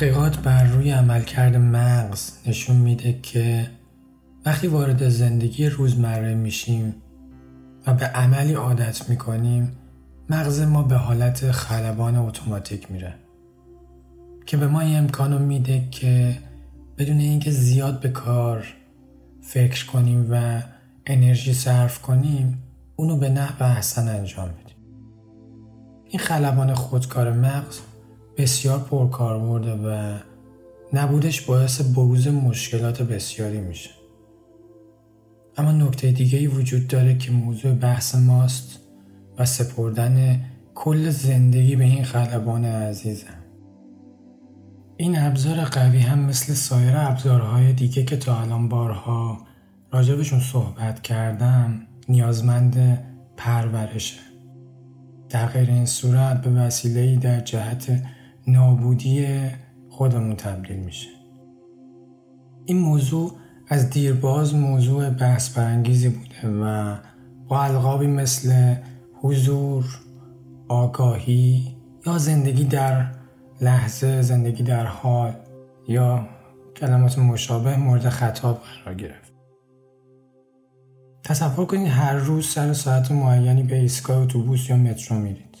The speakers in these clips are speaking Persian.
تحقیقات بر روی عملکرد مغز نشون میده که وقتی وارد زندگی روزمره میشیم و به عملی عادت می‌کنیم مغز ما به حالت خلبان اتوماتیک میره که به ما این امکانو میده که بدون اینکه زیاد به کار فکر کنیم و انرژی صرف کنیم اونو به نحو احسن انجام بدیم. این خلبان خودکار مغز بسیار پرکاربرده و نبودش باعث بروز مشکلات بسیاری میشه. اما نکته دیگه ای وجود داره که موضوع بحث ماست و سپردن کل زندگی به این خلبان عزیزم. این ابزار قوی هم مثل سایر ابزارهای دیگه که تا الان بارها راجبشون صحبت کردم نیازمند پرورشه. در غیر این صورت به وسیله در جهت نابودی خودمون تبدیل میشه این موضوع از دیرباز موضوع بحث برانگیزی بوده و با القابی مثل حضور، آگاهی یا زندگی در لحظه، زندگی در حال یا کلمات مشابه مورد خطاب قرار گرفت. تصور کنید هر روز سر ساعت معینی به ایستگاه اتوبوس یا مترو میرید.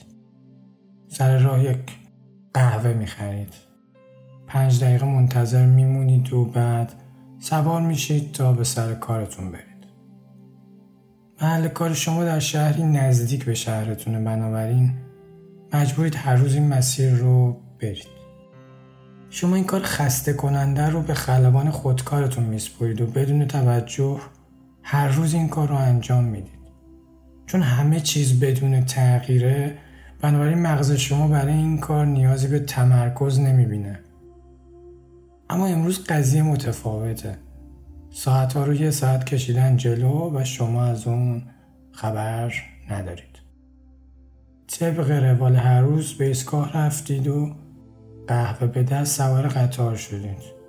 سر راه یک قهوه می‌خرید. پنج دقیقه منتظر میمونید و بعد سوار میشید تا به سر کارتون برید. محل کار شما در شهری نزدیک به شهرتونه بنابراین مجبورید هر روز این مسیر رو برید. شما این کار خسته کننده رو به خلبان خودکارتون میسپرید و بدون توجه هر روز این کار رو انجام می‌دید. چون همه چیز بدون تغییره بنابراین مغز شما برای این کار نیازی به تمرکز نمی‌بینه. اما امروز قضیه متفاوته. ساعت ها رو یه ساعت کشیدن جلو و شما از اون خبر ندارید. طبق روال هر روز به ایستگاه رفتید و قهوه به دست سوار قطار شدید.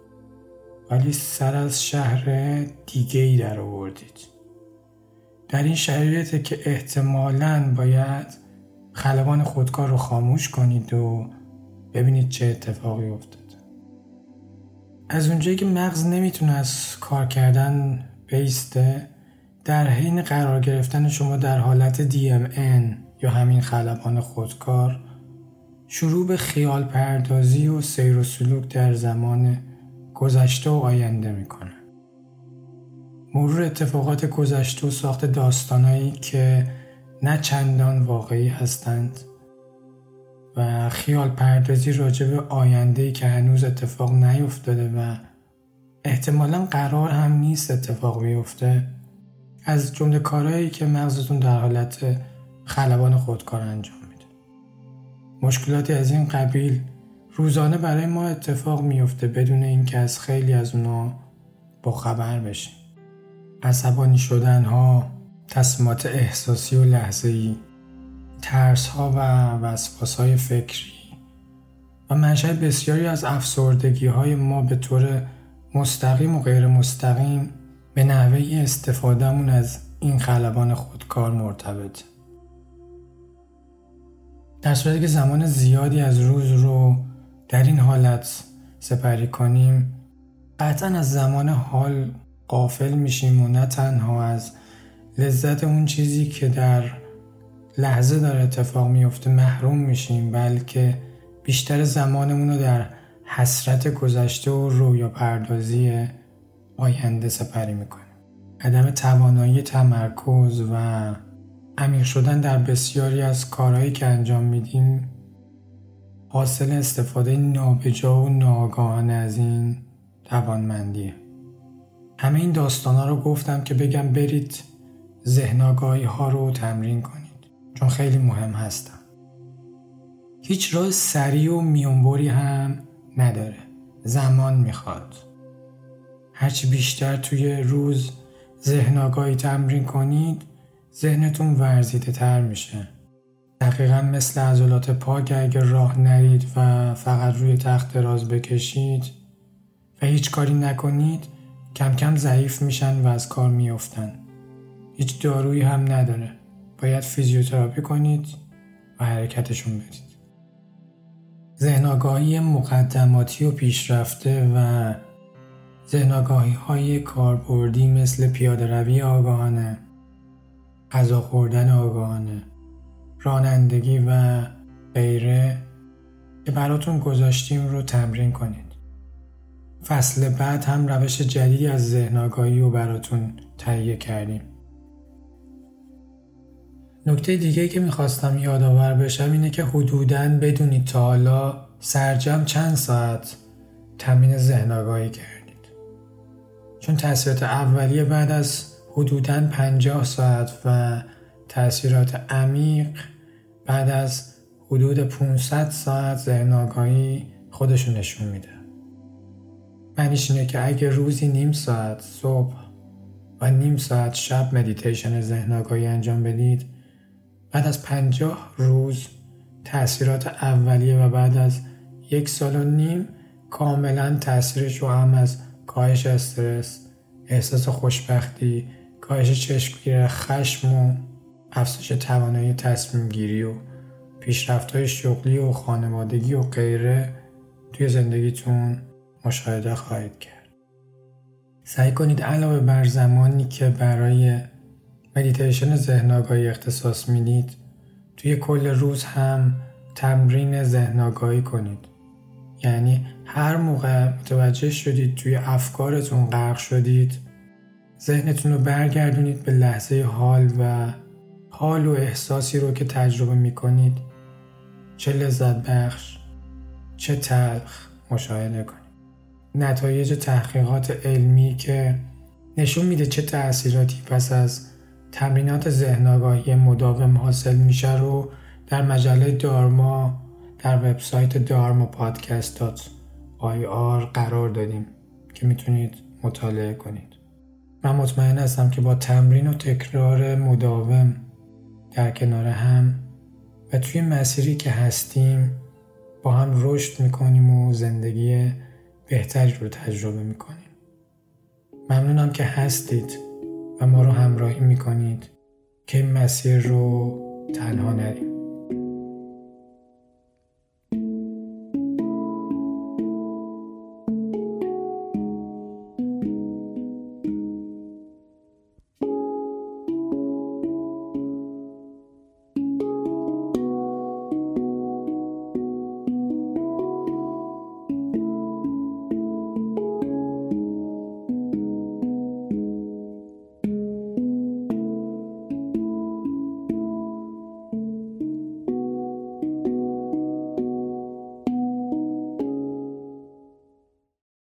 ولی سر از شهر دیگه ای در آوردید. در این شرایطه که احتمالاً باید خلبان خودکار رو خاموش کنید و ببینید چه اتفاقی افتاد از اونجایی که مغز نمی‌تونه از کار کردن بیسته در حین قرار گرفتن شما در حالت DMN یا همین خلبان خودکار شروع به خیال پردازی و سیر و سلوک در زمان گذشته و آینده می‌کنه. مرور اتفاقات گذشته و ساخت داستانایی که نه چندان واقعی هستند و خیال پردازی راجع به آینده که هنوز اتفاق نیفتاده و احتمالا قرار هم نیست اتفاق بیفته از جمله کارهایی که مغزتون در حالت خلبان خودکار انجام میده. مشکلاتی از این قبیل روزانه برای ما اتفاق میفته بدون اینکه از خیلی از اونا با خبر بشیم. عصبانی شدن ها تصمیمات احساسی و لحظه‌ای ترس ها و وسواس های فکری. و منشأ بسیاری از افسردگی های ما به طور مستقیم و غیر مستقیم به نحوه استفادهمون از این خلبان خودکار مرتبط. در صورتی که زمان زیادی از روز رو در این حالت سپری کنیم قطعا از زمان حال قافل میشیم و نه تنها از لذت اون چیزی که در لحظه داره اتفاق میفته محروم میشیم بلکه بیشتر زمانمون رو در حسرت گذشته و رویا پردازی آینده سپری می‌کنیم. عدم توانایی تمرکز و عمیق شدن در بسیاری از کارهایی که انجام میدیم حاصل استفاده نابجا و ناگاهانه از این توانمندیه. همه این داستان ها رو گفتم که بگم برید ذهنگاهی ها رو تمرین کنید. چون خیلی مهم هستن. هیچ راه سریع و میونبری هم نداره. زمان می‌خواد. هرچی بیشتر توی روز ذهن تمرین کنید ذهنتون ورزیده تر میشه. دقیقا مثل عضلات پاک اگر راه نرید و فقط روی تخت دراز بکشید و هیچ کاری نکنید کم کم ضعیف میشن و از کار میافتن. هیچ دارویی هم نداره. باید فیزیوتراپی کنید و حرکتشون بدید. ذهن مقدماتی و پیشرفته و ذهن های کاربردی مثل پیاده روی آگاهانه غذا خوردن آگاهانه رانندگی و غیره که براتون گذاشتیم رو تمرین کنید. فصل بعد هم روش جدیدی از ذهن رو براتون تهیه کردیم. نکته دیگه که می‌خواستم یادآور بشم اینه که حدوداً بدونید تا حالا سرجم چند ساعت تمرین ذهن کردید. چون تاثیرات اولیه بعد از حدوداً 50 ساعت و تاثیرات عمیق بعد از حدود 500 ساعت ذهن آگاهی خودشون نشون میده. معنیش اینه که اگه روزی نیم ساعت صبح و نیم ساعت شب مدیتیشن ذهن انجام بدید بعد از پنجاه روز تاثیرات اولیه و بعد از یک سال و نیم کاملا تاثیرش رو هم از کاهش استرس احساس خوشبختی کاهش چشمگیر خشم و افزایش توانایی تصمیم گیری و پیشرفت های شغلی و خانوادگی و غیره توی زندگیتون مشاهده خواهید کرد. سعی کنید علاوه بر زمانی که برای مدیتیشن ذهن آگاهی اختصاص می‌دید. توی کل روز هم تمرین ذهن آگاهی کنید. یعنی هر موقع متوجه شدید توی افکارتون غرق شدید ذهنتون رو برگردونید به لحظه حال و حال و احساسی رو که تجربه می‌کنید. چه لذت بخش چه تلخ مشاهده کنید. نتایج تحقیقات علمی که نشون میده چه تأثیراتی پس از تمرینات ذهن آگاهی مداوم حاصل میشه رو در مجله دارما در وبسایت دارما پادکست دات آی آر قرار دادیم که می‌تونید مطالعه کنید. من مطمئن هستم که با تمرین و تکرار مداوم در کنار هم و توی مسیری که هستیم با هم رشد می‌کنیم و زندگی بهتری رو تجربه می‌کنیم. ممنونم که هستید. و ما رو همراهی می‌کنید که مسیر رو تنها نریم